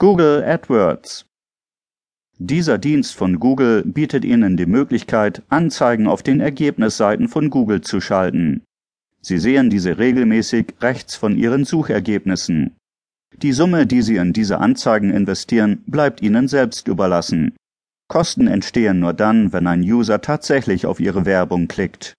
Google AdWords dieser Dienst von Google bietet Ihnen die Möglichkeit, Anzeigen auf den Ergebnisseiten von Google zu schalten. Sie sehen diese regelmäßig rechts von Ihren Suchergebnissen. Die Summe, die Sie in diese Anzeigen investieren, bleibt Ihnen selbst überlassen. Kosten entstehen nur dann, wenn ein User tatsächlich auf Ihre Werbung klickt.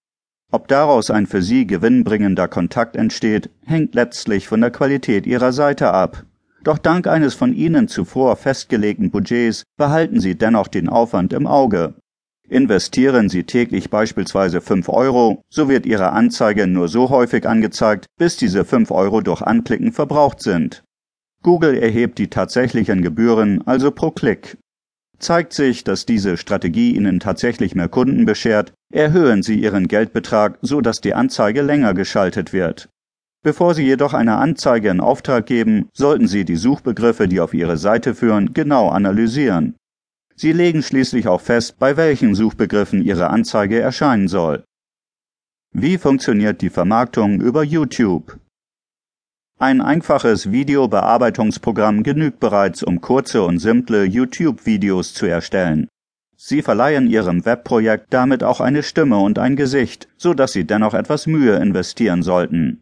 Ob daraus ein für Sie gewinnbringender Kontakt entsteht, hängt letztlich von der Qualität Ihrer Seite ab. Doch dank eines von Ihnen zuvor festgelegten Budgets behalten Sie dennoch den Aufwand im Auge. Investieren Sie täglich beispielsweise 5 Euro, so wird Ihre Anzeige nur so häufig angezeigt, bis diese 5 Euro durch Anklicken verbraucht sind. Google erhebt die tatsächlichen Gebühren also pro Klick. Zeigt sich, dass diese Strategie Ihnen tatsächlich mehr Kunden beschert, erhöhen Sie Ihren Geldbetrag, so dass die Anzeige länger geschaltet wird. Bevor Sie jedoch eine Anzeige in Auftrag geben, sollten Sie die Suchbegriffe, die auf Ihre Seite führen, genau analysieren. Sie legen schließlich auch fest, bei welchen Suchbegriffen Ihre Anzeige erscheinen soll. Wie funktioniert die Vermarktung über YouTube? Ein einfaches Videobearbeitungsprogramm genügt bereits, um kurze und simple YouTube-Videos zu erstellen. Sie verleihen Ihrem Webprojekt damit auch eine Stimme und ein Gesicht, so dass Sie dennoch etwas Mühe investieren sollten.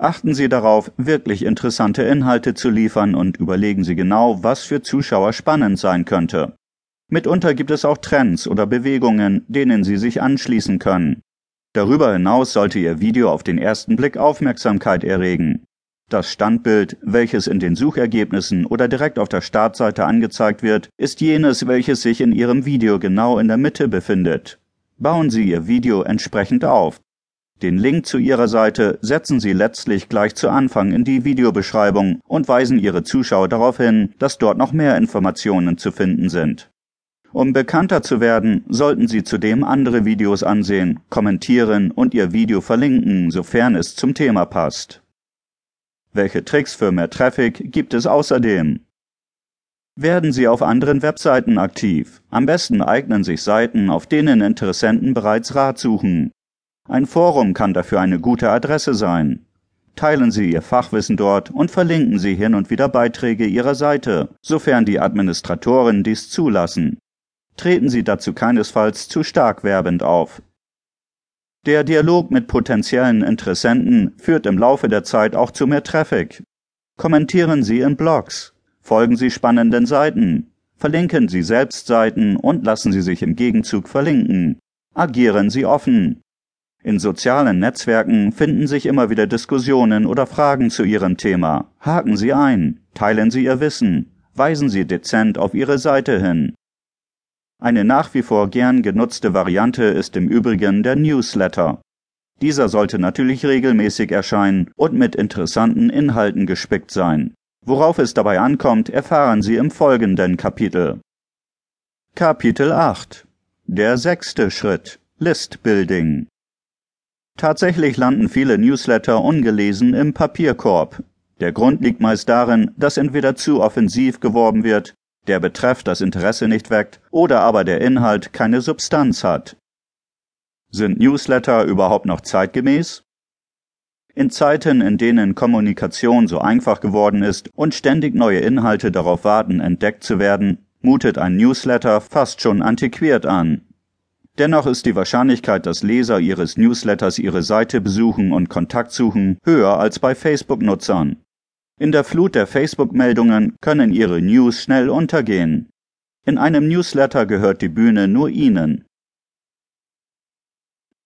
Achten Sie darauf, wirklich interessante Inhalte zu liefern und überlegen Sie genau, was für Zuschauer spannend sein könnte. Mitunter gibt es auch Trends oder Bewegungen, denen Sie sich anschließen können. Darüber hinaus sollte Ihr Video auf den ersten Blick Aufmerksamkeit erregen. Das Standbild, welches in den Suchergebnissen oder direkt auf der Startseite angezeigt wird, ist jenes, welches sich in Ihrem Video genau in der Mitte befindet. Bauen Sie Ihr Video entsprechend auf. Den Link zu Ihrer Seite setzen Sie letztlich gleich zu Anfang in die Videobeschreibung und weisen Ihre Zuschauer darauf hin, dass dort noch mehr Informationen zu finden sind. Um bekannter zu werden, sollten Sie zudem andere Videos ansehen, kommentieren und Ihr Video verlinken, sofern es zum Thema passt. Welche Tricks für mehr Traffic gibt es außerdem? Werden Sie auf anderen Webseiten aktiv. Am besten eignen sich Seiten, auf denen Interessenten bereits Rat suchen. Ein Forum kann dafür eine gute Adresse sein. Teilen Sie Ihr Fachwissen dort und verlinken Sie hin und wieder Beiträge Ihrer Seite, sofern die Administratoren dies zulassen. Treten Sie dazu keinesfalls zu stark werbend auf. Der Dialog mit potenziellen Interessenten führt im Laufe der Zeit auch zu mehr Traffic. Kommentieren Sie in Blogs, folgen Sie spannenden Seiten, verlinken Sie selbst Seiten und lassen Sie sich im Gegenzug verlinken. Agieren Sie offen, in sozialen Netzwerken finden sich immer wieder Diskussionen oder Fragen zu Ihrem Thema. Haken Sie ein, teilen Sie Ihr Wissen, weisen Sie dezent auf Ihre Seite hin. Eine nach wie vor gern genutzte Variante ist im Übrigen der Newsletter. Dieser sollte natürlich regelmäßig erscheinen und mit interessanten Inhalten gespickt sein. Worauf es dabei ankommt, erfahren Sie im folgenden Kapitel. Kapitel 8 Der sechste Schritt List Building Tatsächlich landen viele Newsletter ungelesen im Papierkorb. Der Grund liegt meist darin, dass entweder zu offensiv geworben wird, der Betreff das Interesse nicht weckt oder aber der Inhalt keine Substanz hat. Sind Newsletter überhaupt noch zeitgemäß? In Zeiten, in denen Kommunikation so einfach geworden ist und ständig neue Inhalte darauf warten, entdeckt zu werden, mutet ein Newsletter fast schon antiquiert an. Dennoch ist die Wahrscheinlichkeit, dass Leser Ihres Newsletters Ihre Seite besuchen und Kontakt suchen, höher als bei Facebook-Nutzern. In der Flut der Facebook-Meldungen können Ihre News schnell untergehen. In einem Newsletter gehört die Bühne nur Ihnen.